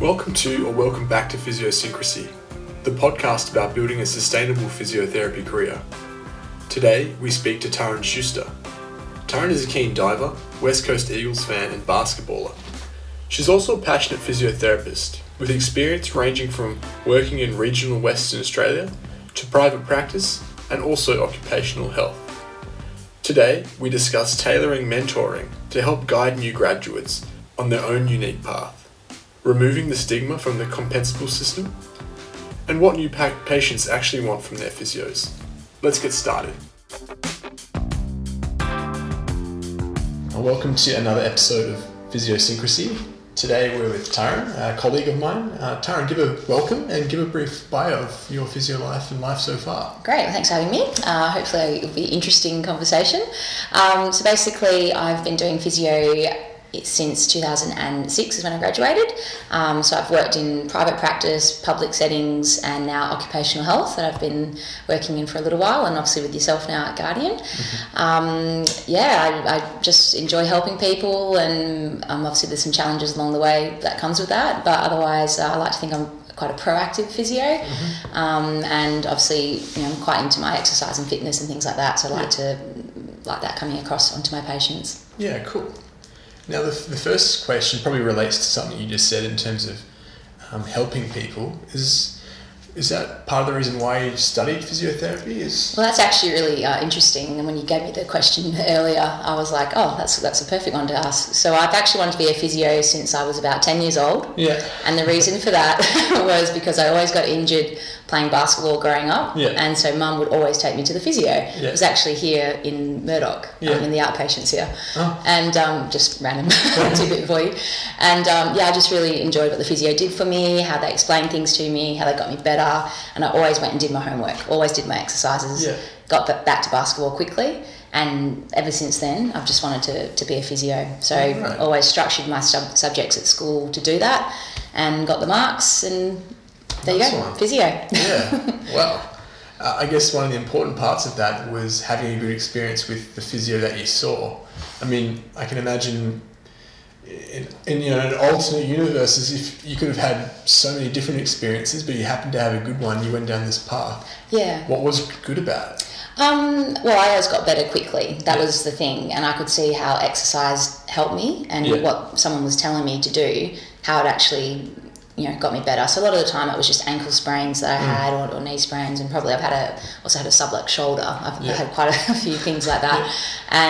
Welcome to or welcome back to Physiosyncrasy, the podcast about building a sustainable physiotherapy career. Today, we speak to Taryn Schuster. Taryn is a keen diver, West Coast Eagles fan, and basketballer. She's also a passionate physiotherapist, with experience ranging from working in regional Western Australia to private practice and also occupational health. Today, we discuss tailoring mentoring to help guide new graduates on their own unique path removing the stigma from the compensable system, and what new patients actually want from their physios. Let's get started. Welcome to another episode of Physiosyncrasy. Today we're with Taryn, a colleague of mine. Uh, Taryn, give a welcome and give a brief bio of your physio life and life so far. Great, thanks for having me. Uh, hopefully it'll be an interesting conversation. Um, so basically, I've been doing physio since 2006 is when I graduated. Um, so I've worked in private practice, public settings, and now occupational health that I've been working in for a little while, and obviously with yourself now at Guardian. Mm-hmm. Um, yeah, I, I, just enjoy helping people, and um, obviously there's some challenges along the way that comes with that, but otherwise uh, I like to think I'm quite a proactive physio, mm-hmm. um, and obviously you know I'm quite into my exercise and fitness and things like that. So I like yeah. to like that coming across onto my patients. Yeah, cool. Now, the, the first question probably relates to something you just said in terms of um, helping people. Is is that part of the reason why you studied physiotherapy? Is well, that's actually really uh, interesting. And when you gave me the question earlier, I was like, oh, that's that's a perfect one to ask. So I've actually wanted to be a physio since I was about ten years old. Yeah. And the reason for that was because I always got injured playing basketball growing up. Yeah. And so mum would always take me to the physio. Yeah. It was actually here in Murdoch, yeah. um, in the outpatients here. Oh. And um, just random tidbit for you. And um, yeah, I just really enjoyed what the physio did for me, how they explained things to me, how they got me better. And I always went and did my homework, always did my exercises, yeah. got back to basketball quickly. And ever since then, I've just wanted to, to be a physio. So right. always structured my sub- subjects at school to do that and got the marks and there you go, physio. Yeah. well, uh, I guess one of the important parts of that was having a good experience with the physio that you saw. I mean, I can imagine in, in you know an alternate universe if you could have had so many different experiences, but you happened to have a good one. You went down this path. Yeah. What was good about it? Um, well, I always got better quickly. That yeah. was the thing, and I could see how exercise helped me, and yeah. what someone was telling me to do, how it actually you know got me better. So a lot of the time it was just ankle sprains that I mm. had or, or, knee sprains, and probably I've had a also had a subluxed shoulder. I've, yeah. had quite a few things like that, yeah.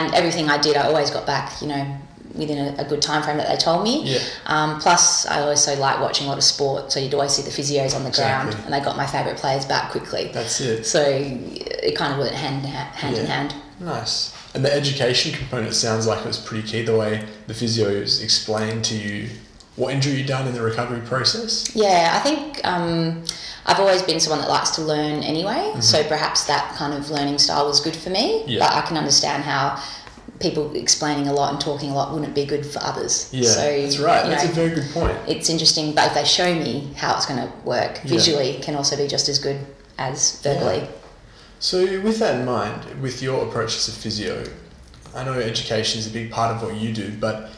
and everything I did, I always got back. You know. Within a, a good time frame that they told me. Yeah. Um, plus, I also like watching a lot of sport, so you'd always see the physios on the exactly. ground, and they got my favourite players back quickly. That's it. So it kind of went hand, hand in hand. Nice. And the education component sounds like it was pretty key. The way the physios explained to you what injury you done in the recovery process? Yeah, I think um, I've always been someone that likes to learn anyway, mm-hmm. so perhaps that kind of learning style was good for me. Yeah. But I can understand how people explaining a lot and talking a lot wouldn't be good for others. Yeah, so, that's right. That's know, a very good point. It's interesting, but if they show me how it's going to work visually, yeah. can also be just as good as verbally. Yeah. So, with that in mind, with your approach as a physio, I know education is a big part of what you do, but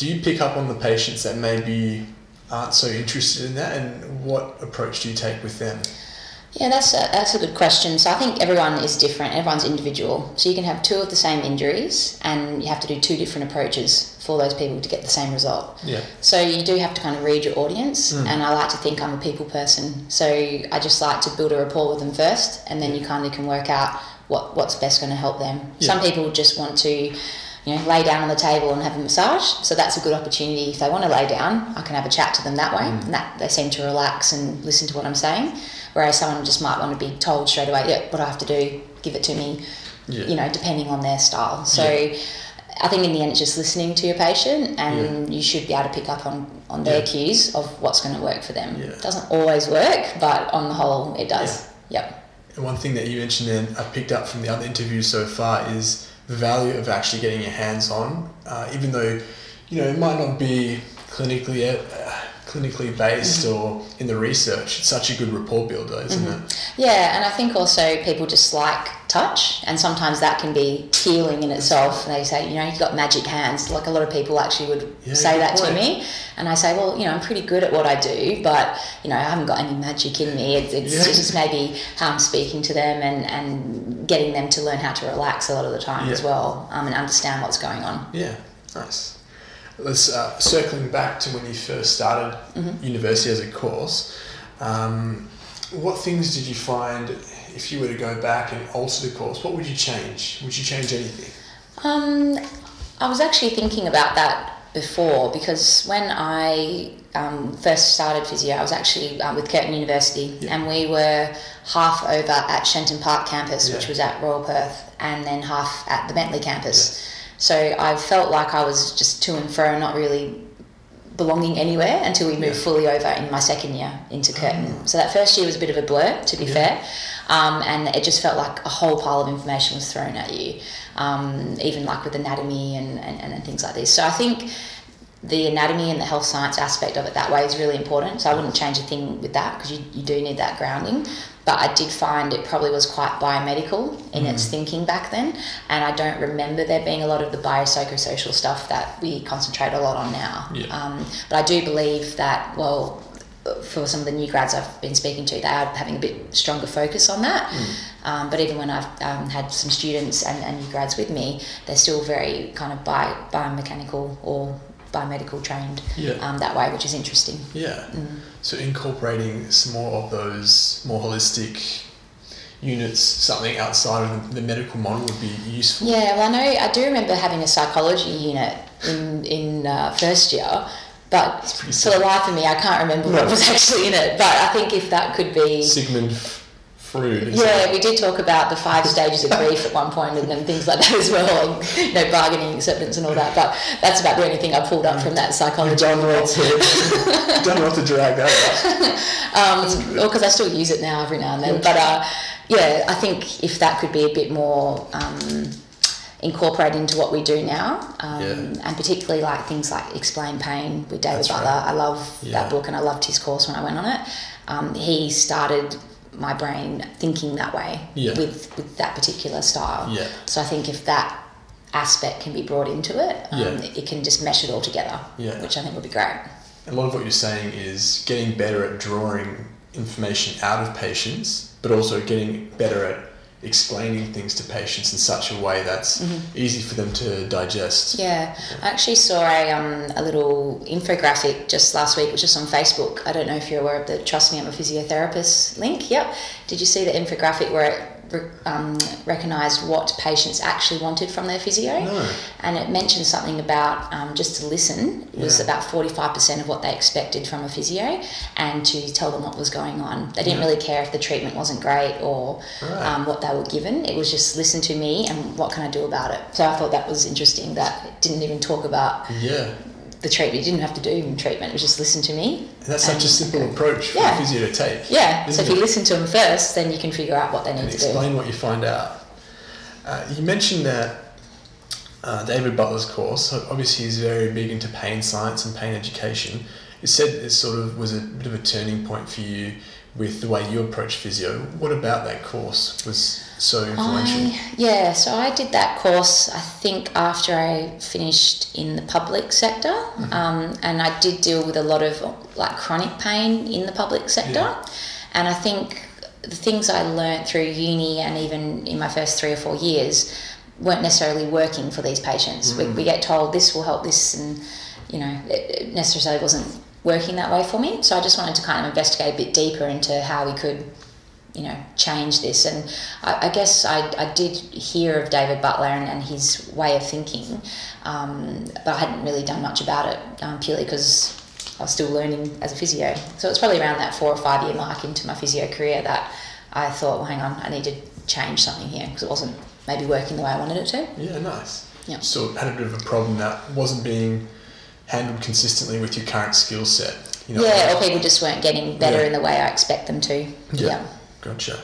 do you pick up on the patients that maybe aren't so interested in that and what approach do you take with them? Yeah, that's a, that's a good question. So I think everyone is different. Everyone's individual. So you can have two of the same injuries, and you have to do two different approaches for those people to get the same result. Yeah. So you do have to kind of read your audience, mm. and I like to think I'm a people person. So I just like to build a rapport with them first, and then you kind of can work out what what's best going to help them. Yeah. Some people just want to you know, lay down on the table and have a massage. So that's a good opportunity. If they want to lay down, I can have a chat to them that way. Mm. And that they seem to relax and listen to what I'm saying. Whereas someone just might want to be told straight away, yeah, what I have to do, give it to me, yeah. you know, depending on their style. So yeah. I think in the end, it's just listening to your patient and yeah. you should be able to pick up on, on their cues of what's going to work for them. It doesn't always work, but on the whole, it does. Yep. And one thing that you mentioned then, I picked up from the other interviews so far is value of actually getting your hands on, uh, even though you know it might not be clinically clinically based or in the research, it's such a good rapport builder, isn't it? Yeah, and I think also people just like touch, and sometimes that can be healing in itself. They say, you know, you've got magic hands. Like a lot of people actually would Yeah, say that to me, and I say, well, you know, I'm pretty good at what I do, but you know, I haven't got any magic in me. It's, it's Yeah. just maybe how I'm speaking to them and and getting them to learn how to relax a lot of the time as well, um, and understand what's going on. Yeah, nice. Let's uh, circling back to when you first started university as a course. Um, what things did you find if you were to go back and alter the course? What would you change? Would you change anything? Um, I was actually thinking about that before because when I um, first started physio, I was actually uh, with Curtin University Yeah. and we were half over at Shenton Park campus, which was at Royal Perth, and then half at the Bentley campus. So I felt like I was just to and fro, not really belonging anywhere until we moved Yeah. Ah. fully over in my second year into Curtin. So that first year was a bit of a blur, to be Yeah. fair, um, and it just felt like a whole pile of information was thrown at you, um, even like with anatomy and, and, and things like this. So I think the anatomy and the health science aspect of it that way is really important. So I wouldn't change a thing with that because you, you do need that grounding. But I did find it probably was quite biomedical in its Mm. thinking back then. And I don't remember there being a lot of the biopsychosocial stuff that we concentrate a lot on now. Yeah. Um, but I do believe that, well, for some of the new grads I've been speaking to, they are having a bit stronger focus on that. Um, but even when I've um, had some students and, and new grads with me, they're still very kind of bi- biomechanical or biomedical trained Yeah. um, that way, which is interesting. Yeah. Mm. So incorporating some more of those more holistic units, something outside of the, medical model would be useful. Yeah, well, I know I do remember having a psychology unit in in uh, first year, but for the life of me, I can't remember what was actually in it. But I think if that could be Sigmund Is Yeah, we did talk about the five stages of grief at one point and, and things like that as well, and you know, bargaining, acceptance, and all that. But that's about the only thing I pulled up from that psychology. done well to, done well to drag that Um, well, because I still use it now every now and then. But uh, yeah, I think if that could be a bit more um, incorporated into what we do now, um, Yeah. and particularly like things like Explain Pain with David That's Butler. right. I love Yeah. that book and I loved his course when I went on it. Um, he started my brain thinking that way Yeah. with, with that particular style. Yeah. So I think if that aspect can be brought into it, um, Yeah. it can just mesh it all together, Yeah. which I think would be great. A lot of what you're saying is getting better at drawing information out of patients, but also getting better at explaining things to patients in such a way that's easy for them to digest. Mm-hmm. Yeah, I actually saw a, um, a little infographic just last week, which was on Facebook. I don't know if you're aware of the Trust Me I'm a Physiotherapist link. Yep. Did you see the infographic where it um, recognised what patients actually wanted from their physio? No. And it mentioned something about um, just to listen was about 45% of what they expected from a physio and to tell them what was going on. They didn't Yeah. really care if the treatment wasn't great or Right. um, what they were given. It was just listen to me and what can I do about it. So I thought that was interesting that it didn't even talk about Yeah. The treatment. You didn't have to do treatment. It was just listen to me. And that's such a And- simple approach for Yeah. a physio to take. Yeah. So if you listen to them first, then you can figure out what they need and to do. explain what you find out. Uh, you mentioned that uh, David Butler's course, obviously he's very big into pain science and pain education. You said it sort of was a bit of a turning point for you with the way you approach physio. What about that course was so influential? I, yeah, so I did that course, I think, after I finished in the public sector. Mm-hmm. Um, and I did deal with a lot of like chronic pain in the public sector. Yeah. And I think the things I learnt through uni and even in my first three or four years weren't necessarily working for these patients. We, we get told this will help this, and you know, it, it necessarily wasn't working that way for me. So I just wanted to kind of investigate a bit deeper into how we could you know, change this. And I, I guess I, I did hear of David Butler and, and his way of thinking, um, but I hadn't really done much about it um, purely because I was still learning as a physio. So it's probably around that four or five year mark into my physio career that I thought, well, hang on, I need to change something here because it wasn't maybe working the way I wanted it to. Yeah, nice. Yeah. So it had a bit of a problem that wasn't being handled consistently with your current skill set. You know, yeah, or people just weren't getting better Yeah. in the way I expect them to. Yeah. Gotcha.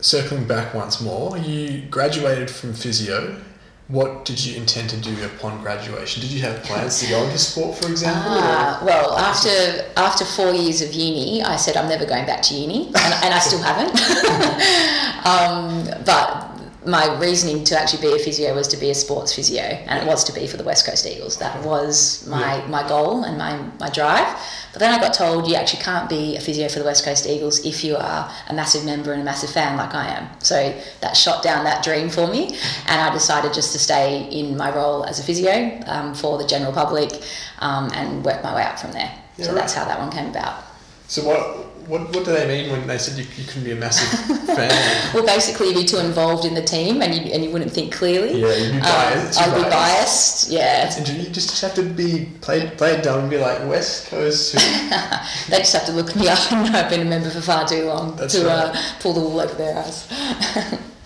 Circling back once more, you graduated from physio, what did you intend to do upon graduation? Did you have plans to go into sport, for example? Ah, well, after after four years of uni, I said I'm never going back to uni, and, and I still haven't. um, but my reasoning to actually be a physio was to be a sports physio, and it was to be for the West Coast Eagles. That was my, Yeah. my goal and my, my drive. But then I got told you actually can't be a physio for the West Coast Eagles if you are a massive member and a massive fan like I am. So that shot down that dream for me, and I decided just to stay in my role as a physio um, for the general public um, and work my way up from there. Yeah, so right. that's how that one came about. So what what what do they mean when they said you, you couldn't be a massive fan? Well, basically, you'd be too involved in the team and you, and you wouldn't think clearly. Yeah, you'd be Um, biased. I'd be biased, yeah. And you just have to be play play it dumb and be like West Coast. They just have to look me up and know I've been a member for far too long That's to right. uh, pull the wool over their eyes.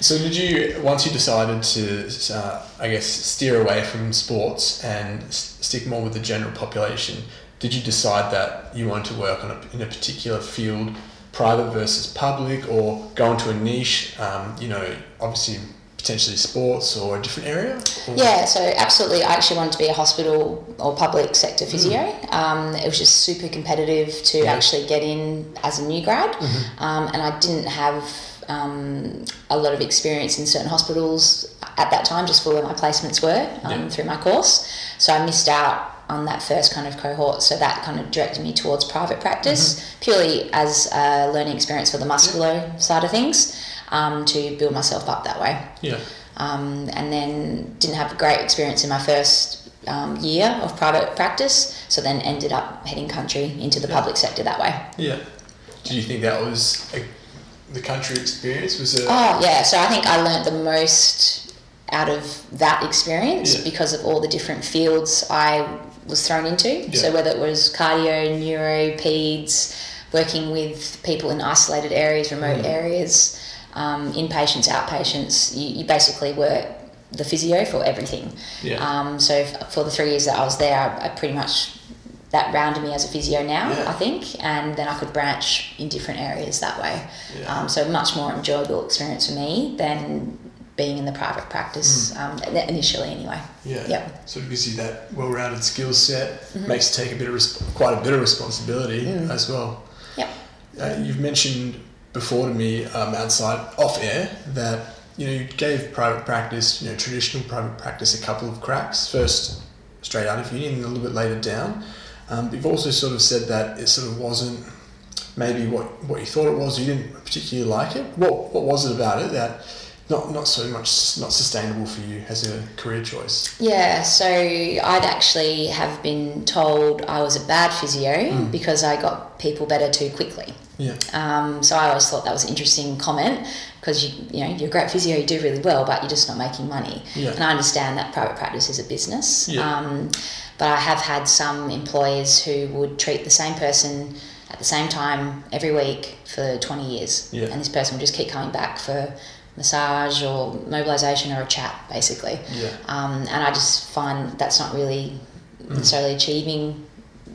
So did you once you decided to, uh, I guess, steer away from sports and s- stick more with the general population? Did you decide that you wanted to work on a, in a particular field, private versus public, or go into a niche? Um, you know, obviously potentially sports or a different area. Or- Yeah, so absolutely. I actually wanted to be a hospital or public sector physio. Um, it was just super competitive to Mm. Yeah. actually get in as a new grad, Mm-hmm. um, and I didn't have um, a lot of experience in certain hospitals at that time, just for where my placements were um, Yeah. through my course. So I missed out on that first kind of cohort. So that kind of directed me towards private practice, Mm-hmm. purely as a learning experience for the musculo side of things, um, to build myself up that way Yeah. um, and then didn't have a great experience in my first um, year of private practice. So then ended up heading country into the Yeah. public sector that way. Yeah. Do you think that was a, the country experience? Was it? Oh yeah, so I think I learnt the most out of that experience Yeah. because of all the different fields I was thrown into. Yeah. So whether it was cardio, neuro, peds, working with people in isolated areas, remote Mm. areas, um, inpatients, outpatients, you, you basically were the physio for everything. Yeah. Um, so f- for the three years that I was there, I, I pretty much that rounded me as a physio now, Yeah. I think, and then I could branch in different areas that way. Yeah. Um, so much more enjoyable experience for me than being in the private practice um, initially, anyway. Mm. Yeah. Yep. So it gives you that well-rounded skill set. Mm-hmm. Makes you take a bit of res- quite a bit of responsibility Mm. as well. Yep. Uh, you've mentioned before to me um, outside off air that you know you gave private practice, you know, traditional private practice, a couple of cracks. First, straight out of uni, and a little bit later down. Um, you've also sort of said that it sort of wasn't maybe what, what you thought it was. You didn't particularly like it. What what was it about it that not not so much not sustainable for you as a career choice? Yeah, so I'd actually have been told I was a bad physio because I got people better too quickly. Yeah. Um, so I always thought that was an interesting comment because you, you know you're a great physio, you do really well, but you're just not making money. Yeah. And I understand that private practice is a business. Yeah. Um, but I have had some employers who would treat the same person at the same time every week for 20 years, Yeah. and this person would just keep coming back for massage or mobilization or a chat, basically. Yeah. Um, and I just find that's not really necessarily achieving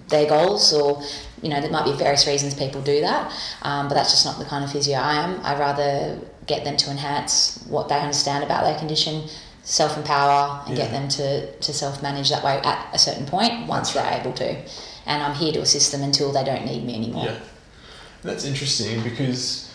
their goals, or you know, there might be various reasons people do that, um, but that's just not the kind of physio I am. I rather get them to enhance what they understand about their condition, self empower, and get them to, to self manage that way at a certain point once That's they're able to. And I'm here to assist them until they don't need me anymore. Yeah, that's interesting because,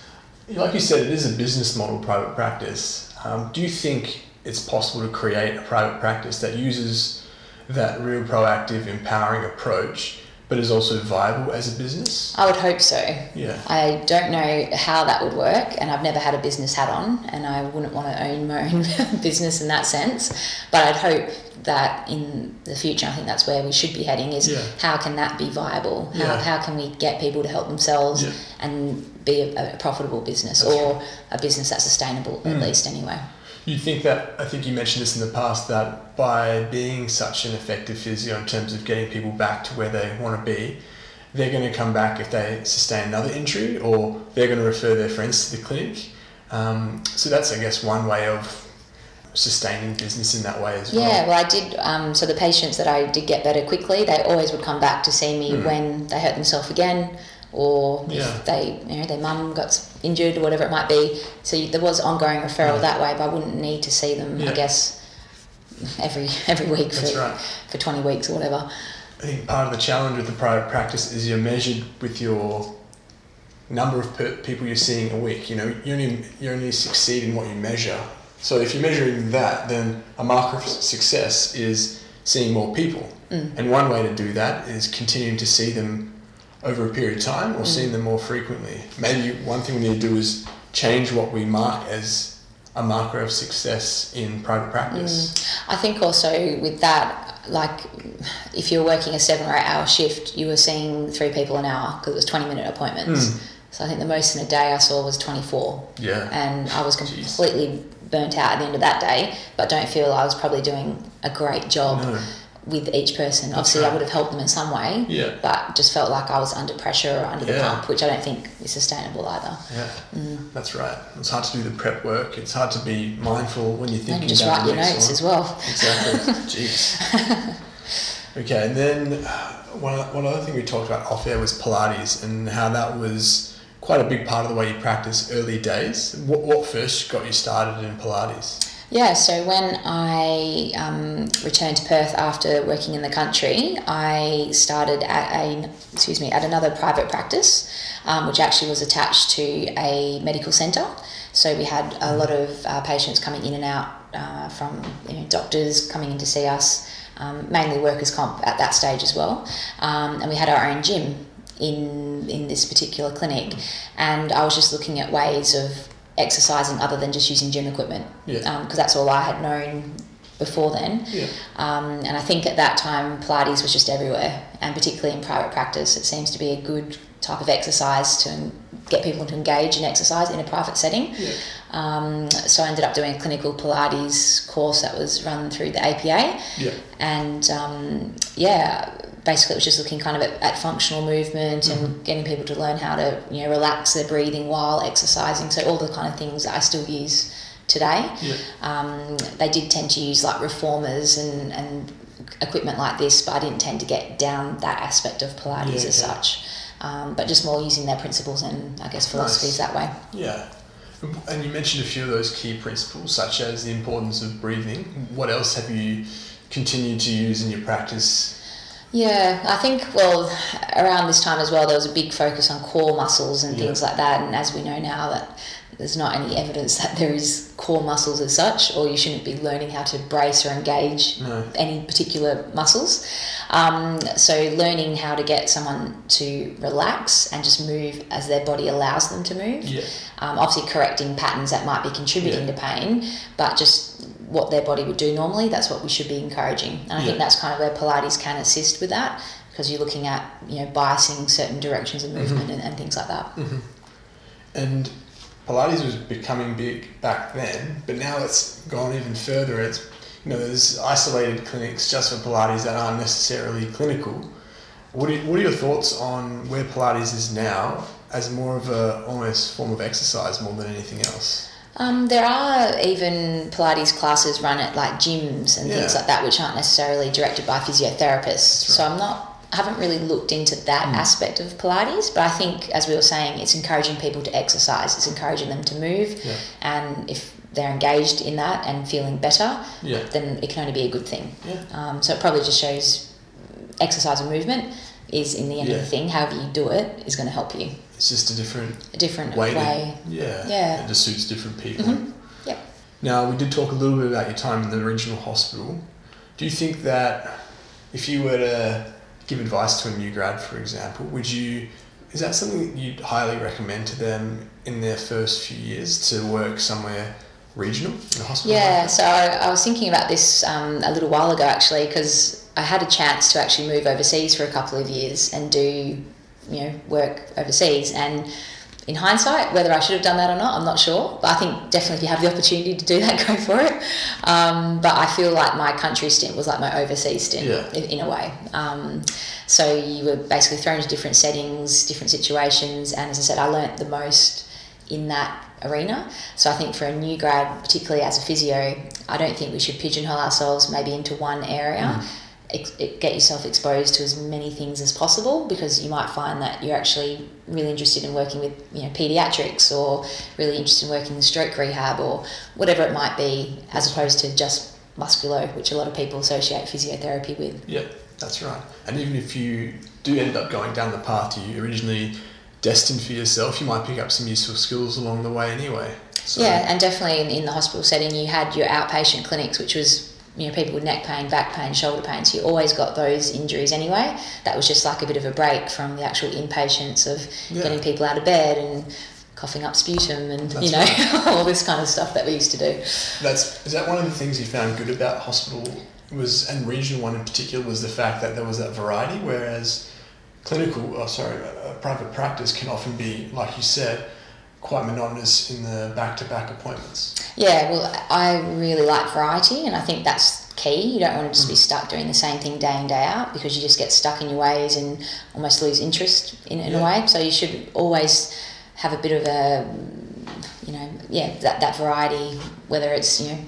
like you said, it is a business model private practice. Um, do you think it's possible to create a private practice that uses that real proactive, empowering approach, but is also viable as a business? I would hope so. Yeah, I don't know how that would work, and I've never had a business hat on, and I wouldn't want to own my own business in that sense. But I'd hope that in the future, I think that's where we should be heading: is Yeah. how can that be viable? How, Yeah. how can we get people to help themselves Yeah. and be a, a profitable business, That's or a business that's sustainable at Mm. least, anyway? You think that I think you mentioned this in the past that by being such an effective physio in terms of getting people back to where they want to be, they're going to come back if they sustain another injury, or they're going to refer their friends to the clinic. Um, so that's, I guess, one way of sustaining business in that way as well. Yeah, well, I did. Um, so the patients that I did get better quickly, they always would come back to see me Mm. when they hurt themselves again, or Yeah. if they, you know, their mum got injured or whatever it might be. So you- there was ongoing referral Yeah. that way, but I wouldn't need to see them, Yeah. I guess, every every week for right. for twenty weeks or whatever. I think part of the challenge with the private practice is you're measured with your number of per- people you're seeing a week. You know, you only you only succeed in what you measure. So if you're measuring that, then a marker of success is seeing more people. Mm. And one way to do that is continuing to see them over a period of time or seeing them more frequently. Maybe one thing we need to do is change what we mark as a marker of success in private practice. I think also with that, like if you're working a seven or eight hour shift, you were seeing three people an hour because it was 20 minute appointments. Mm. So I think the most in a day I saw was 24. Yeah. And I was Jeez. completely burnt out at the end of that day, but don't feel I was probably doing a great job No. With each person. Obviously, I would have helped them in some way, Yeah. but just felt like I was under pressure or under the pump, which I don't think is sustainable either. Yeah, that's right. It's hard to do the prep work. It's hard to be mindful when you're thinking And just about write the your notes one. as well. Exactly. Jeez. Okay, and then uh, one, one other thing we talked about off air was Pilates and how that was quite a big part of the way you practice early days. What, what first got you started in Pilates? Yeah, so when I um, returned to Perth after working in the country, I started at a excuse me at another private practice, um, which actually was attached to a medical centre. So we had a lot of uh, patients coming in and out uh, from you know, doctors coming in to see us, um, mainly workers' comp at that stage as well, um, and we had our own gym in in this particular clinic, and I was just looking at ways of exercising other than just using gym equipment Yeah. because that's all I had known before then. Yeah. Um, and I think at that time Pilates was just everywhere, and particularly in private practice, it seems to be a good type of exercise to get people to engage in exercise in a private setting. Yeah. Um, so I ended up doing a clinical Pilates course that was run through the APA, Yeah. and um, yeah, basically it was just looking kind of at, at functional movement and getting people to learn how to you know relax their breathing while exercising. So all the kind of things that I still use today. Yeah. Um, they did tend to use like reformers and, and equipment like this, but I didn't tend to get down that aspect of Pilates Yeah, as yeah. such. Um, but just more using their principles and I guess philosophies Nice. that way. Yeah. And you mentioned a few of those key principles, such as the importance of breathing. What else have you continued to use in your practice? Yeah, I think, well, around this time as well, there was a big focus on core muscles and Yeah. things like that. And as we know now, that there's not any evidence that there is core muscles as such, or you shouldn't be learning how to brace or engage No. any particular muscles. Um, so, learning how to get someone to relax and just move as their body allows them to move. Yeah. Um, obviously, correcting patterns that might be contributing Yeah. to pain, but just what their body would do normally, that's what we should be encouraging. And I Yeah. think that's kind of where Pilates can assist with that because you're looking at, you know, biasing certain directions of movement and, and things like that. And Pilates was becoming big back then, but now it's gone even further. It's you know there's isolated clinics just for Pilates that aren't necessarily clinical. What are, what are your thoughts on where Pilates is now as more of a almost form of exercise more than anything else? Um, there are even Pilates classes run at like gyms and things like that, which aren't necessarily directed by physiotherapists. So I'm not, I haven't really looked into that Hmm. aspect of Pilates, but I think, as we were saying, it's encouraging people to exercise. It's encouraging them to move, Yeah. and if they're engaged in that and feeling better, Yeah. then it can only be a good thing. Yeah. Um, so it probably just shows exercise and movement is in the end of the thing. However you do it is going to help you. It's just a different A different way. way. To, yeah. Yeah. It just suits different people. Yep. Now, we did talk a little bit about your time in the regional hospital. Do you think that if you were to give advice to a new grad, for example, would you, is that something that you'd highly recommend to them in their first few years to work somewhere regional in a hospital? Yeah, so I, I was thinking about this um, a little while ago actually because I had a chance to actually move overseas for a couple of years and do, you know, work overseas. And in hindsight, whether I should have done that or not, I'm not sure. But I think definitely if you have the opportunity to do that, go for it. Um, but I feel like my country stint was like my overseas stint Yeah. in, in a way. Um, so you were basically thrown into different settings, different situations, and as I said, I learnt the most in that arena. So I think for a new grad, particularly as a physio, I don't think we should pigeonhole ourselves maybe into one area. Ex- get yourself exposed to as many things as possible because you might find that you're actually really interested in working with you know pediatrics or really interested in working in stroke rehab or whatever it might be as opposed to just musculo, which a lot of people associate physiotherapy with. Yeah, that's right. And even if you do end up going down the path you originally destined for yourself, you might pick up some useful skills along the way anyway. So. Yeah, and definitely in, in the hospital setting, you had your outpatient clinics, which was you know people with neck pain, back pain, shoulder pain. So you always got those injuries anyway. That was just like a bit of a break from the actual inpatients of yeah. getting people out of bed and coughing up sputum and That's you know right. all this kind of stuff that we used to do. That's is that one of the things you found good about hospital was and regional one in particular was the fact that there was that variety, whereas clinical, oh sorry, uh, private practice can often be like you said quite monotonous in the back-to-back appointments. Yeah, well, I really like variety, and I think that's key. You don't want to just be mm. stuck doing the same thing day in day out because you just get stuck in your ways and almost lose interest in in yeah. a way. So you should always have a bit of a, you know, yeah, that, that variety, whether it's you know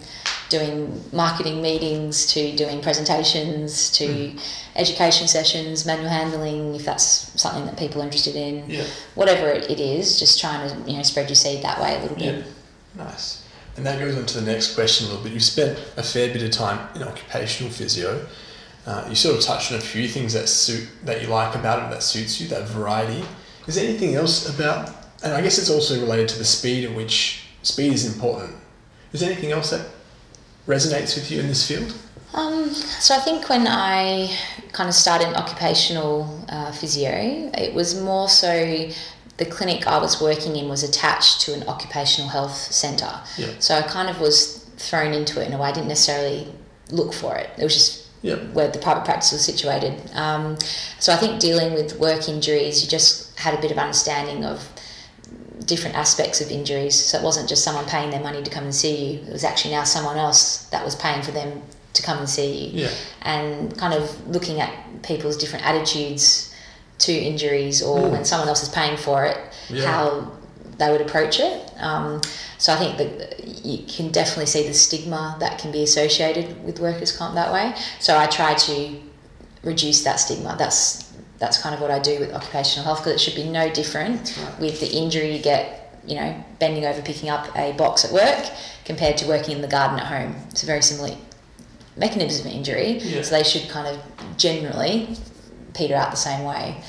doing marketing meetings to doing presentations to mm. Education sessions, manual handling, if that's something that people are interested in. Yeah. Whatever it is, just trying to you know spread your seed that way a little bit. Yeah. Nice. And that goes on to the next question a little bit. You've spent a fair bit of time in occupational physio. Uh, you sort of touched on a few things that suit that you like about it that suits you, that variety. Is there anything else about? And I guess it's also related to the speed at which speed is important. Is there anything else that resonates with you in this field? Um, so I think when I kind of started occupational uh, physio, it was more so the clinic I was working in was attached to an occupational health centre. Yeah. So I kind of was thrown into it in a way I didn't necessarily look for it. It was just yep. where the private practice was situated. Um, so I think dealing with work injuries, you just had a bit of understanding of different aspects of injuries. So it wasn't just someone paying their money to come and see you. It was actually now someone else that was paying for them to come and see you. Yeah. And kind of looking at people's different attitudes to injuries or mm. when someone else is paying for it, yeah. how they would approach it. Um, so I think that you can definitely see the stigma that can be associated with workers' comp that way. So I try to reduce that stigma. That's that's kind of what I do with occupational health because it should be no different right. with the injury you get, you know, bending over picking up a box at work compared to working in the garden at home. It's a very similar mechanism of injury, yeah. so they should kind of generally peter out the same way.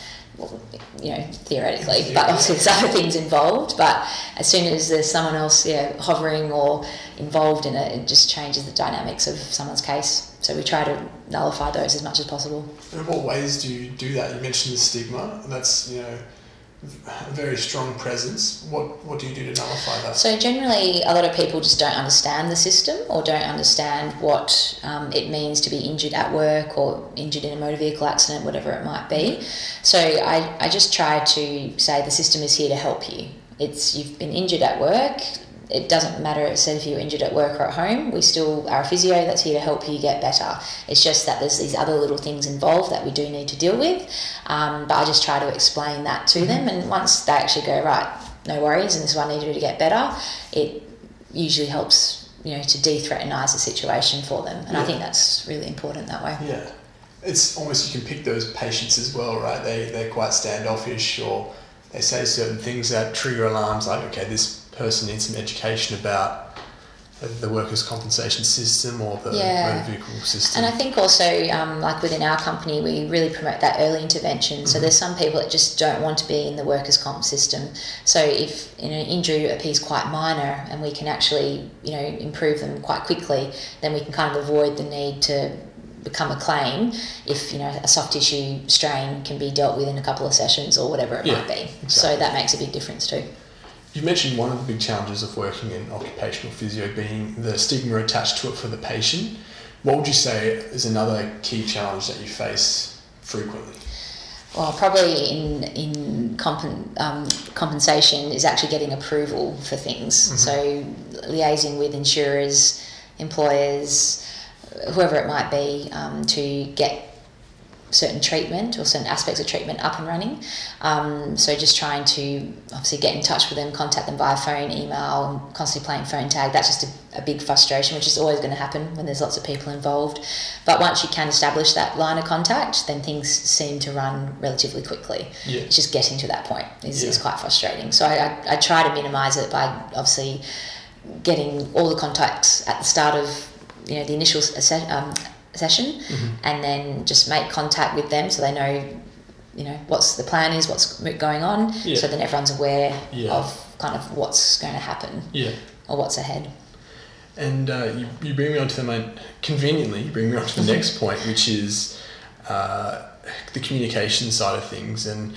you know, theoretically, yeah. but obviously there's other things involved. But as soon as there's someone else, yeah, hovering or involved in it, it just changes the dynamics of someone's case. So we try to nullify those as much as possible. In what ways do you do that? You mentioned the stigma. And that's you know a very strong presence. What what do you do to nullify that? So generally, a lot of people just don't understand the system or don't understand what um, it means to be injured at work or injured in a motor vehicle accident, whatever it might be. So I, I just try to say the system is here to help you. It's you've been injured at work it doesn't matter it said if you're injured at work or at home we still are a physio that's here to help you get better. It's just that there's these other little things involved that we do need to deal with um, but i just try to explain that to them and once they actually go right no worries and this is what i need to do to get better it usually helps you know to de-threatenize the situation for them and yeah. i think that's really important that way. Yeah. It's almost you can pick those patients as well right? They, they're quite standoffish or they say certain things that trigger alarms like okay this person needs some education about the workers' compensation system or the yeah. motor vehicle system. And I think also, um, like within our company, we really promote that early intervention. Mm-hmm. So there's some people that just don't want to be in the workers' comp system. So if you know, an injury appears quite minor and we can actually you know improve them quite quickly, then we can kind of avoid the need to become a claim if you know a soft tissue strain can be dealt with in a couple of sessions or whatever it yeah, might be. Exactly. So that makes a big difference too. You mentioned one of the big challenges of working in occupational physio being the stigma attached to it for the patient. What would you say is another key challenge that you face frequently? Well, probably in in compen, um, compensation is actually getting approval for things. Mm-hmm. So liaising with insurers, employers, whoever it might be, um, to get certain treatment or certain aspects of treatment up and running. Um, so just trying to obviously get in touch with them, contact them via phone, email, and constantly playing phone tag. That's just a, a big frustration, which is always going to happen when there's lots of people involved. But once you can establish that line of contact, then things seem to run relatively quickly. Yeah. It's just getting to that point is, yeah. is quite frustrating. So I, I, I try to minimise it by obviously getting all the contacts at the start of you know the initial um, session, Mm-hmm. and then just make contact with them so they know, you know, what's the plan is, what's going on, Yeah. so then everyone's aware Yeah. of kind of what's going to happen Yeah. or what's ahead. And uh, you, you bring me on to the main, conveniently, you bring me on to the next point, which is uh, the communication side of things. And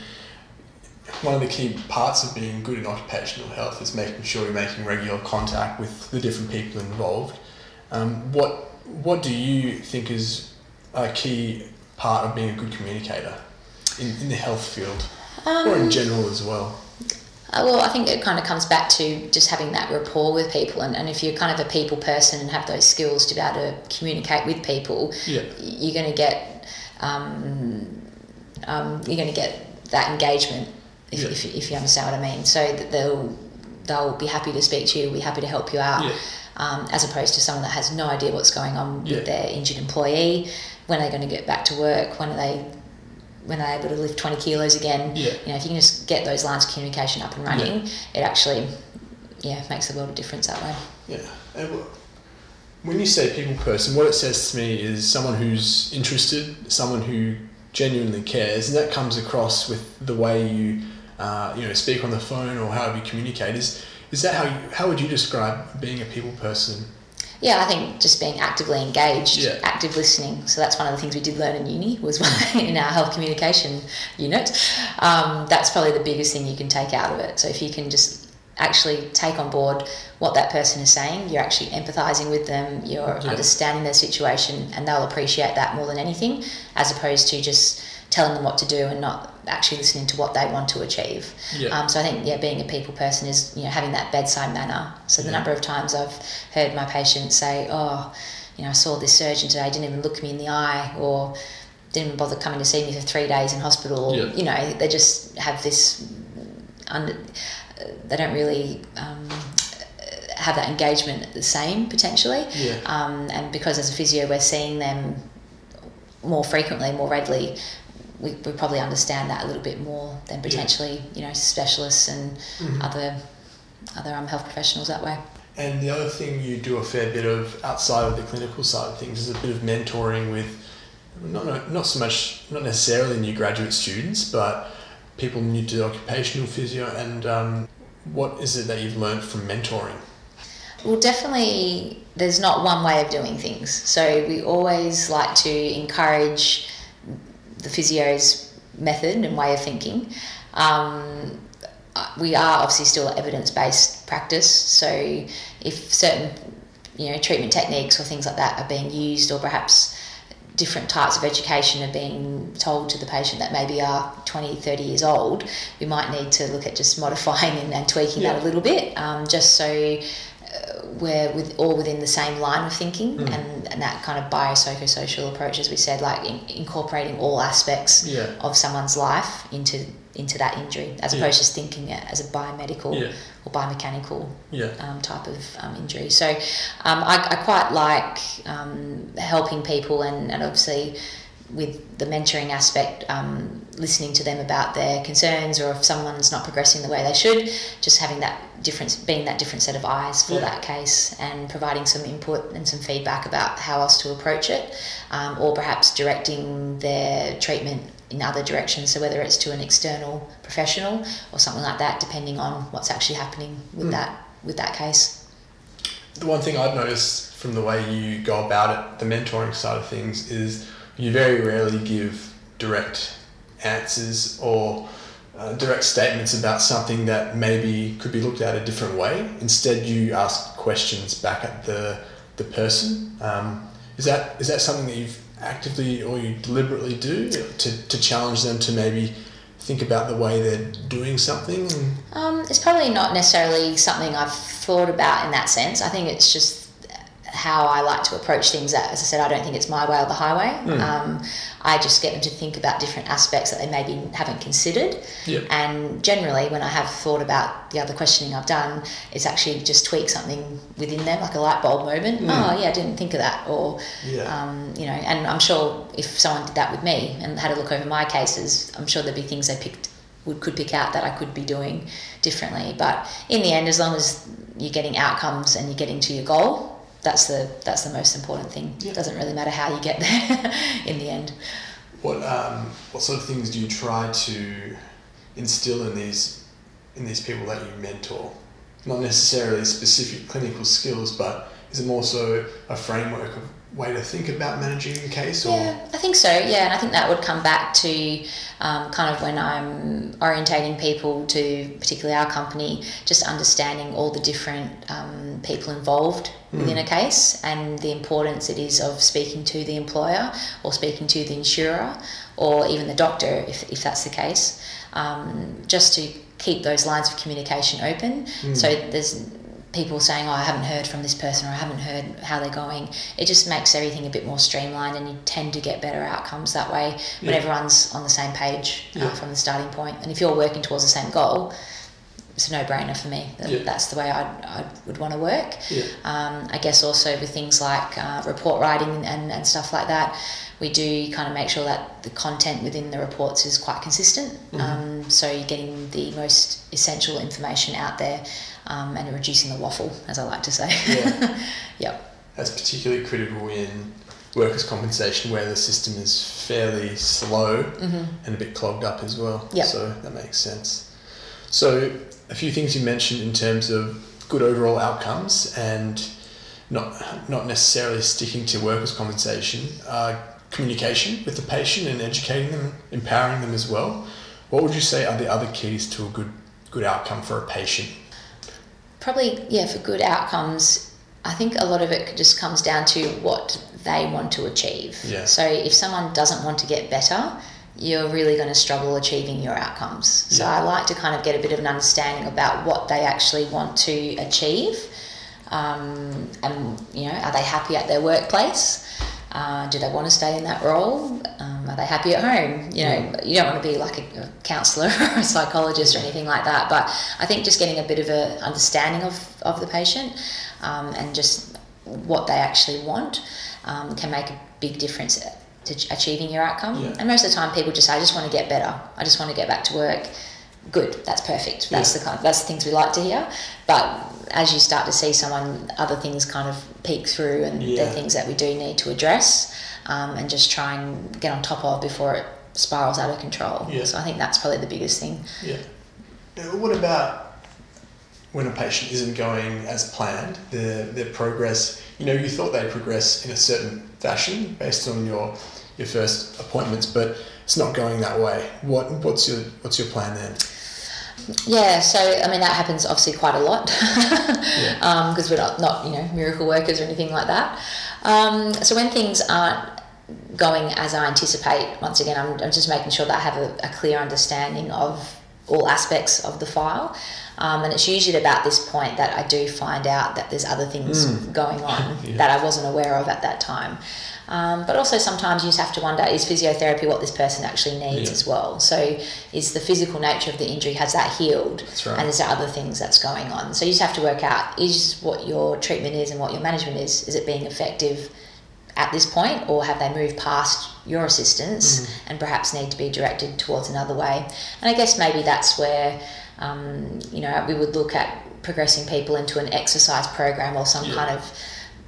one of the key parts of being good in occupational health is making sure you're making regular contact with the different people involved. Um, what what do you think is a key part of being a good communicator in, in the health field or in general as well? Uh, well, I think it kind of comes back to just having that rapport with people, and, and if you're kind of a people person and have those skills to be able to communicate with people, Yeah. you're going to get um, um, you're going to get that engagement if, Yeah. if, if you understand what I mean. So that they'll they'll be happy to speak to you, be happy to help you out, Yeah. Um, as opposed to someone that has no idea what's going on Yeah. with their injured employee. When are they going to get back to work? When are they when they're able to lift 20 kilos again? Yeah. You know, if you can just get those lines of communication up and running, it actually yeah makes a world of difference that way. Yeah. And wh- when you say people person, what it says to me is someone who's interested, someone who genuinely cares, and that comes across with the way you, uh, you know, speak on the phone or however you communicate. Is is that how you, how would you describe being a people person? Yeah, I think just being actively engaged, Yeah. active listening. So that's one of the things we did learn in uni was in our health communication unit. Um, that's probably the biggest thing you can take out of it. So if you can just actually take on board what that person is saying, you're actually empathizing with them, you're Yeah. understanding their situation, and they'll appreciate that more than anything, as opposed to just telling them what to do and not actually listening to what they want to achieve. Yeah. Um, so I think yeah, being a people person is you know having that bedside manner. So the Yeah. number of times I've heard my patients say, "Oh, you know, I saw this surgeon today, didn't even look me in the eye," or didn't even bother coming to see me for three days in hospital. Or, Yeah. You know, they just have this. Under, they don't really um, have that engagement the same potentially. Yeah. Um, and because as a physio we're seeing them more frequently, more regularly, we, we probably understand that a little bit more than potentially you know specialists and Mm-hmm. other other um, health professionals that way. And the other thing you do a fair bit of outside of the clinical side of things is a bit of mentoring with not not, not so much not necessarily new graduate students, but people new to occupational physio. And um, what is it that you've learned from mentoring? Well, definitely, there's not one way of doing things. So we always like to encourage the physio's method and way of thinking. Um, we are obviously still evidence-based practice. So if certain, you know, treatment techniques or things like that are being used, or perhaps different types of education are being told to the patient that maybe are 20, 30 years old, we might need to look at just modifying and, and tweaking that a little bit, um, just so uh, we're with all within the same line of thinking Mm. and, and that kind of biopsychosocial approach, as we said, like in, incorporating all aspects Yeah. of someone's life into into that injury, as Yeah. opposed to just thinking it as a biomedical Yeah. or biomechanical Yeah. um, type of um, injury. So um, I, I quite like um, helping people and, and obviously with the mentoring aspect, um, listening to them about their concerns or if someone's not progressing the way they should, just having that difference, being that different set of eyes for Yeah. that case and providing some input and some feedback about how else to approach it um, or perhaps directing their treatment in other directions. So whether it's to an external professional or something like that, depending on what's actually happening with Mm. that with that case. The one thing I've noticed from the way you go about it, the mentoring side of things, is you very rarely give direct answers or uh, direct statements about something that maybe could be looked at a different way. Instead, you ask questions back at the the person. Um, is that is that something that you've actively or you deliberately do to, to challenge them to maybe think about the way they're doing something? Um, it's probably not necessarily something I've thought about in that sense. I think it's just how I like to approach things. As I said, I don't think it's my way or the highway. Mm. Um, I just get them to think about different aspects that they maybe haven't considered. Yep. And generally, when I have thought about the other questioning I've done, it's actually just tweak something within them, like a light bulb moment. Mm. Oh, yeah, I didn't think of that. Or, Yeah. um, you know, and I'm sure if someone did that with me and had a look over my cases, I'm sure there'd be things they picked would could pick out that I could be doing differently. But in the end, as long as you're getting outcomes and you're getting to your goal, that's the that's the most important thing. Yeah. It doesn't really matter how you get there in the end. What um, what sort of things do you try to instill in these in these people that you mentor? Not necessarily specific clinical skills, but is it more so a framework of way to think about managing a case? Or Yeah, I think so. Yeah, and I think that would come back to um, kind of when I'm orientating people to, particularly our company, just understanding all the different um, people involved within a case and the importance it is of speaking to the employer or speaking to the insurer or even the doctor, if, if that's the case, um, just to keep those lines of communication open. So there's people saying, "Oh, I haven't heard from this person," or "I haven't heard how they're going." It just makes everything a bit more streamlined, and you tend to get better outcomes that way when Yeah. everyone's on the same page uh, Yeah. from the starting point. And if you're working towards the same goal, it's a no-brainer for me. That, Yeah. That's the way I'd, I would want to work. Um, I guess also with things like uh, report writing and, and stuff like that, we do kind of make sure that the content within the reports is quite consistent. Mm-hmm. Um, so you're getting the most essential information out there um, and reducing the waffle, as I like to say. Yeah. yep. That's particularly critical in workers' compensation where the system is fairly slow and a bit clogged up as well. Yep. So that makes sense. So, a few things you mentioned in terms of good overall outcomes and not, not necessarily sticking to workers' compensation, uh, communication with the patient and educating them, empowering them as well. What would you say are the other keys to a good, good outcome for a patient? Probably, yeah, for good outcomes, I think a lot of it just comes down to what they want to achieve. Yeah. So if someone doesn't want to get better, you're really going to struggle achieving your outcomes. So Yeah. I like to kind of get a bit of an understanding about what they actually want to achieve. Um, and, you know, are they happy at their workplace? Uh, do they want to stay in that role? Are they happy at home? You know, you don't want to be like a, a counsellor or a psychologist or anything like that. But I think just getting a bit of an understanding of, of the patient um, and just what they actually want um, can make a big difference to achieving your outcome. Yeah. And most of the time, people just say, "I just want to get better. I just want to get back to work." Good, that's perfect. That's Yeah. the kind. That's the things we like to hear. But as you start to see someone, other things kind of peek through, and Yeah. they're things that we do need to address um, and just try and get on top of before it spirals out of control. Yeah. So I think that's probably the biggest thing. Yeah. Now, what about when a patient isn't going as planned? Their their progress. You know, you thought they'd progress in a certain fashion based on your your first appointments, but it's not going that way. What what's your what's your plan then? Yeah, so I mean that happens obviously quite a lot because we're not, not you know miracle workers or anything like that. Um, so when things aren't going as I anticipate, once again, I'm, I'm just making sure that I have a, a clear understanding of all aspects of the file. Um, and it's usually at about this point that I do find out that there's other things going on Yeah. that I wasn't aware of at that time. Um, but also sometimes you just have to wonder is physiotherapy what this person actually needs Yeah. as well? So is the physical nature of the injury has that healed? That's right. And is there other things that's going on? So you just have to work out is what your treatment is and what your management is. Is it being effective at this point, or have they moved past your assistance Mm-hmm. and perhaps need to be directed towards another way? And I guess maybe that's where um, you know we would look at progressing people into an exercise program or some Yeah. kind of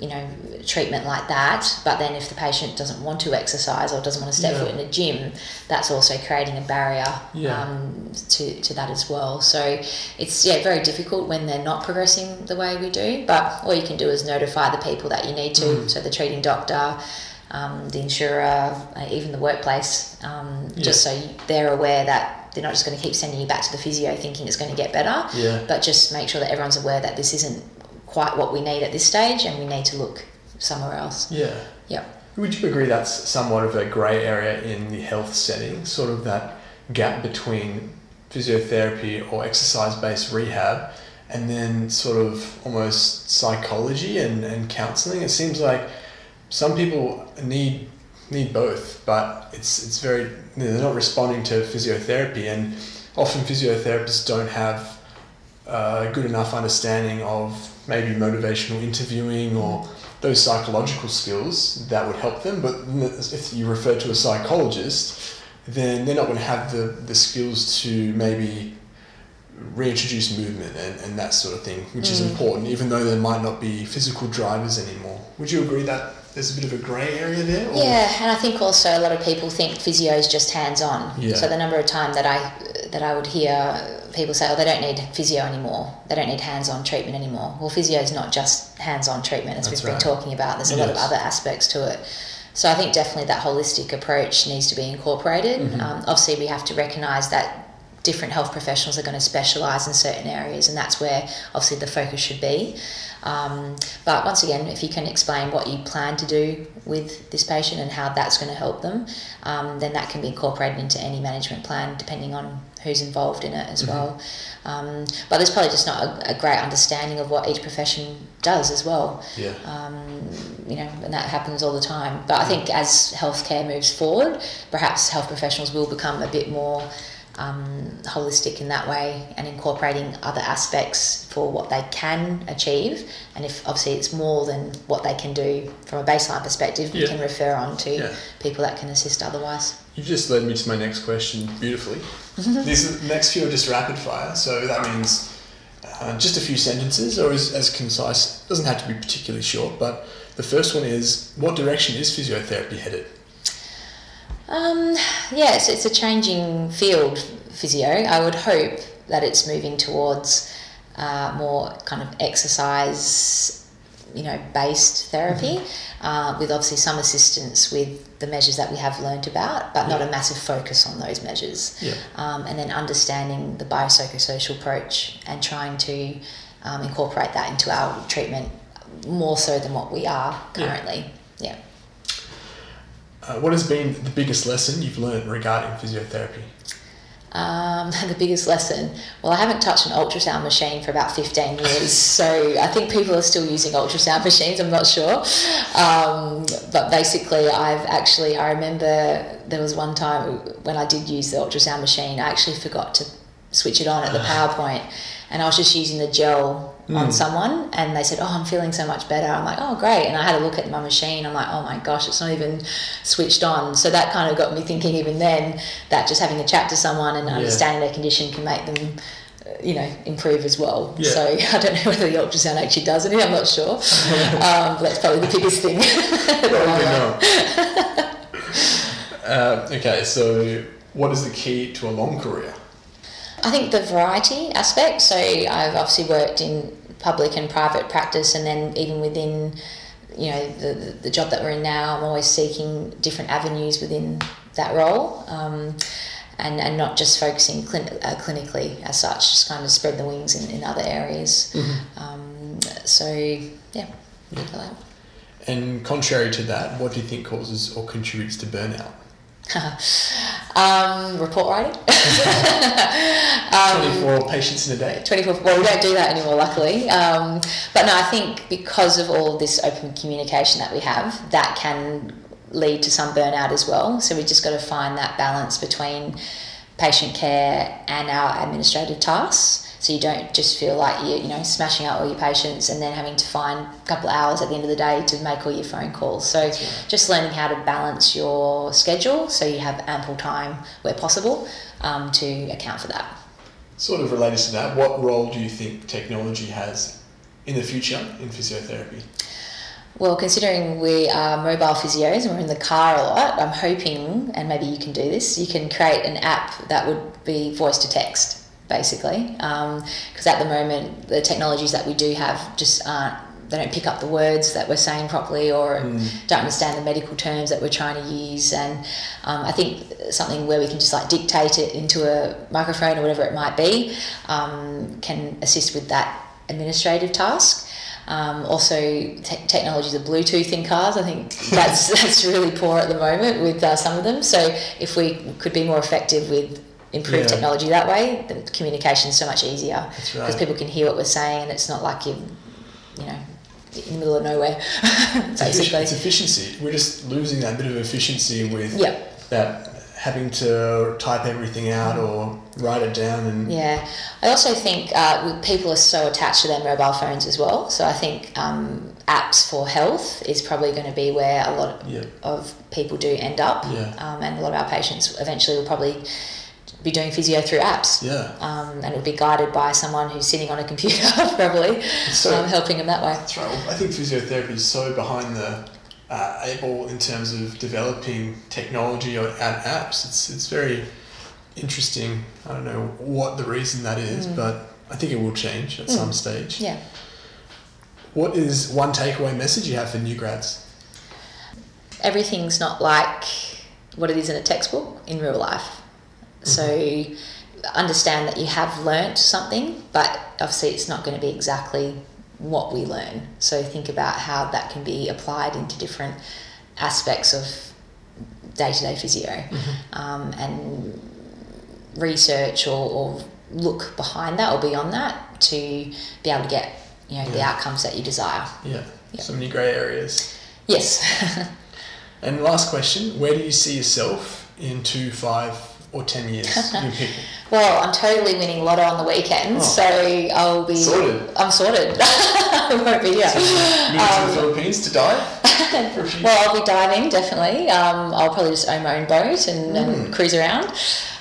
you know treatment like that but then if the patient doesn't want to exercise or doesn't want to step Yeah. foot in a gym that's also creating a barrier Yeah. um, to, to that as well so it's yeah very difficult when they're not progressing the way we do but all you can do is notify the people that you need to Mm. so the treating doctor um, the insurer uh, even the workplace um, just so they're aware that they're not just going to keep sending you back to the physio thinking it's going to get better Yeah. but just make sure that everyone's aware that this isn't quite what we need at this stage and we need to look somewhere else. Yeah. Yeah. Would you agree that's somewhat of a grey area in the health setting, sort of that gap between physiotherapy or exercise based rehab and then sort of almost psychology and, and counselling? It seems like some people need need both, but it's it's very they're not responding to physiotherapy and often physiotherapists don't have a good enough understanding of maybe motivational interviewing or those psychological skills that would help them. But if you refer to a psychologist, then they're not going to have the, the skills to maybe reintroduce movement and, and that sort of thing, which mm. is important, even though there might not be physical drivers anymore. Would you agree that there's a bit of a grey area there? Or? Yeah, and I think also a lot of people think physio is just hands on. Yeah. So the number of time that I that I would hear people say, "Oh, they don't need physio anymore. They don't need hands on treatment anymore." Well, physio is not just hands on treatment, as That's we've right. been talking about. There's a yes. lot of other aspects to it. So I think definitely that holistic approach needs to be incorporated. Mm-hmm. Um, obviously, we have to recognise that different health professionals are going to specialise in certain areas, and that's where obviously the focus should be. Um, but once again, if you can explain what you plan to do with this patient and how that's going to help them, um, then that can be incorporated into any management plan depending on who's involved in it as mm-hmm. well. Um, but there's probably just not a, a, great understanding of what each profession does as well. Yeah. Um, you know, and that happens all the time. But I think as healthcare moves forward, perhaps health professionals will become a bit more um, holistic in that way and incorporating other aspects for what they can achieve. And if obviously it's more than what they can do from a baseline perspective, yeah. we can refer on to yeah. people that can assist otherwise. You've just led me to my next question beautifully. These next few are just rapid fire, so that means uh, just a few sentences or as, as concise. It doesn't have to be particularly short, but the first one is what direction is physiotherapy headed? Um, yes, it's a changing field, physio. I would hope that it's moving towards uh, more kind of exercise, you know, based therapy, mm-hmm. uh, with obviously some assistance with the measures that we have learned about, but yeah. not a massive focus on those measures. Yeah. Um, and then understanding the biopsychosocial approach and trying to um, incorporate that into our treatment more so than what we are currently. yeah. yeah. Uh, what has been the biggest lesson you've learned regarding physiotherapy? Um, the biggest lesson. Well, I haven't touched an ultrasound machine for about 15 years, so I think people are still using ultrasound machines, I'm not sure. Um, but basically, I've actually, I remember there was one time when I did use the ultrasound machine, I actually forgot to switch it on at the PowerPoint, and I was just using the gel mm. on someone and they said, Oh, I'm feeling so much better. I'm like, Oh, great. And I had a look at my machine. I'm like, Oh my gosh, it's not even switched on. So that kind of got me thinking, even then, that just having a chat to someone and yeah. understanding their condition can make them uh, you know, improve as well. Yeah. So I don't know whether the ultrasound actually does anything. I'm not sure. um, but that's probably the biggest thing. probably not. uh, okay, so what is the key to a long career? I think the variety aspect. So I've obviously worked in public and private practice, and then even within, you know, the the job that we're in now, I'm always seeking different avenues within that role. Um, and, and not just focusing clin- uh, clinically as such, just kind of spread the wings in, in other areas. Mm-hmm. Um, so, yeah, yeah. And contrary to that, what do you think causes or contributes to burnout? um, report writing. um, 24 patients in a day. 24, well, we don't do that anymore, luckily. Um, but no, I think because of all this open communication that we have, that can lead to some burnout as well. So we've just got to find that balance between patient care and our administrative tasks so you don't just feel like you're you know smashing out all your patients and then having to find a couple of hours at the end of the day to make all your phone calls. So right. just learning how to balance your schedule so you have ample time where possible um, to account for that. Sort of related to that what role do you think technology has in the future in physiotherapy? Well, considering we are mobile physios and we're in the car a lot, I'm hoping, and maybe you can do this, you can create an app that would be voice to text basically. Because um, at the moment, the technologies that we do have just aren't, they don't pick up the words that we're saying properly or mm. don't understand the medical terms that we're trying to use. And um, I think something where we can just like dictate it into a microphone or whatever it might be um, can assist with that administrative task. Um, also, te- technologies of Bluetooth in cars. I think that's that's really poor at the moment with uh, some of them. So if we could be more effective with improve yeah. technology that way, the communication is so much easier because right. people can hear what we're saying, and it's not like you, you know, in the middle of nowhere. basically, it's efficiency. We're just losing that bit of efficiency with that having to type everything out or write it down and yeah i also think uh, people are so attached to their mobile phones as well so i think um, apps for health is probably going to be where a lot of, yeah. of people do end up yeah. um, and a lot of our patients eventually will probably be doing physio through apps. Yeah. Um, and it would be guided by someone who's sitting on a computer, probably, So- um, helping them that way. That's right. I think physiotherapy is so behind the uh, ball in terms of developing technology or and apps. It's it's very interesting. I don't know what the reason that is, but I think it will change at some stage. Yeah. What is one takeaway message you have for new grads? everything's not like what it is in a textbook in real life. So understand that you have learnt something, but obviously it's not going to be exactly what we learn. So think about how that can be applied into different aspects of day to day physio um, and research or, or look behind that or beyond that to be able to get you know the outcomes that you desire. Yeah. Yeah. So many grey areas. Yes. And last question: Where do you see yourself in two, five, or ten years? Well, I'm totally winning lotto on the weekends, Oh. so I'll be Sorted. I'm sorted. I won't be here. Moving to the Philippines to dive for a few. Well, I'll be diving definitely. Um, I'll probably just own my own boat and, Mm. and cruise around.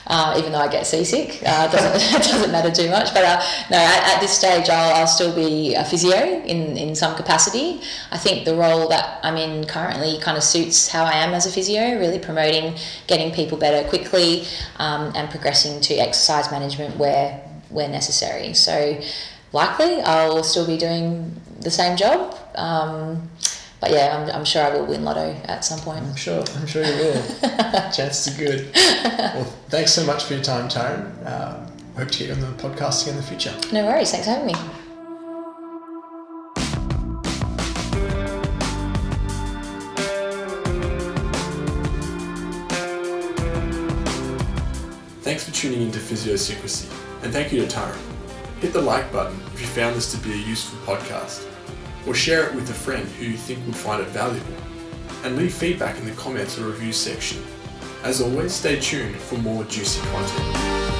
Uh, even though I get seasick, uh, it doesn't doesn't matter too much. But uh, no, at, at this stage, I'll, I'll still be a physio in, in some capacity. I think the role that I'm in currently kind of suits how I am as a physio, really promoting getting people better quickly um, and progressing to exercise management where where necessary. So likely, I'll still be doing the same job. Um, but yeah, I'm, I'm sure I will win lotto at some point. I'm sure. I'm sure you will. Chances are good. Well, thanks so much for your time, Taryn. Um, hope to get you on the podcast again in the future. No worries. Thanks for having me. Thanks for tuning into Physiosecrecy, and thank you to Taryn. Hit the like button if you found this to be a useful podcast, or share it with a friend who you think would find it valuable, and leave feedback in the comments or reviews section. As always, stay tuned for more juicy content.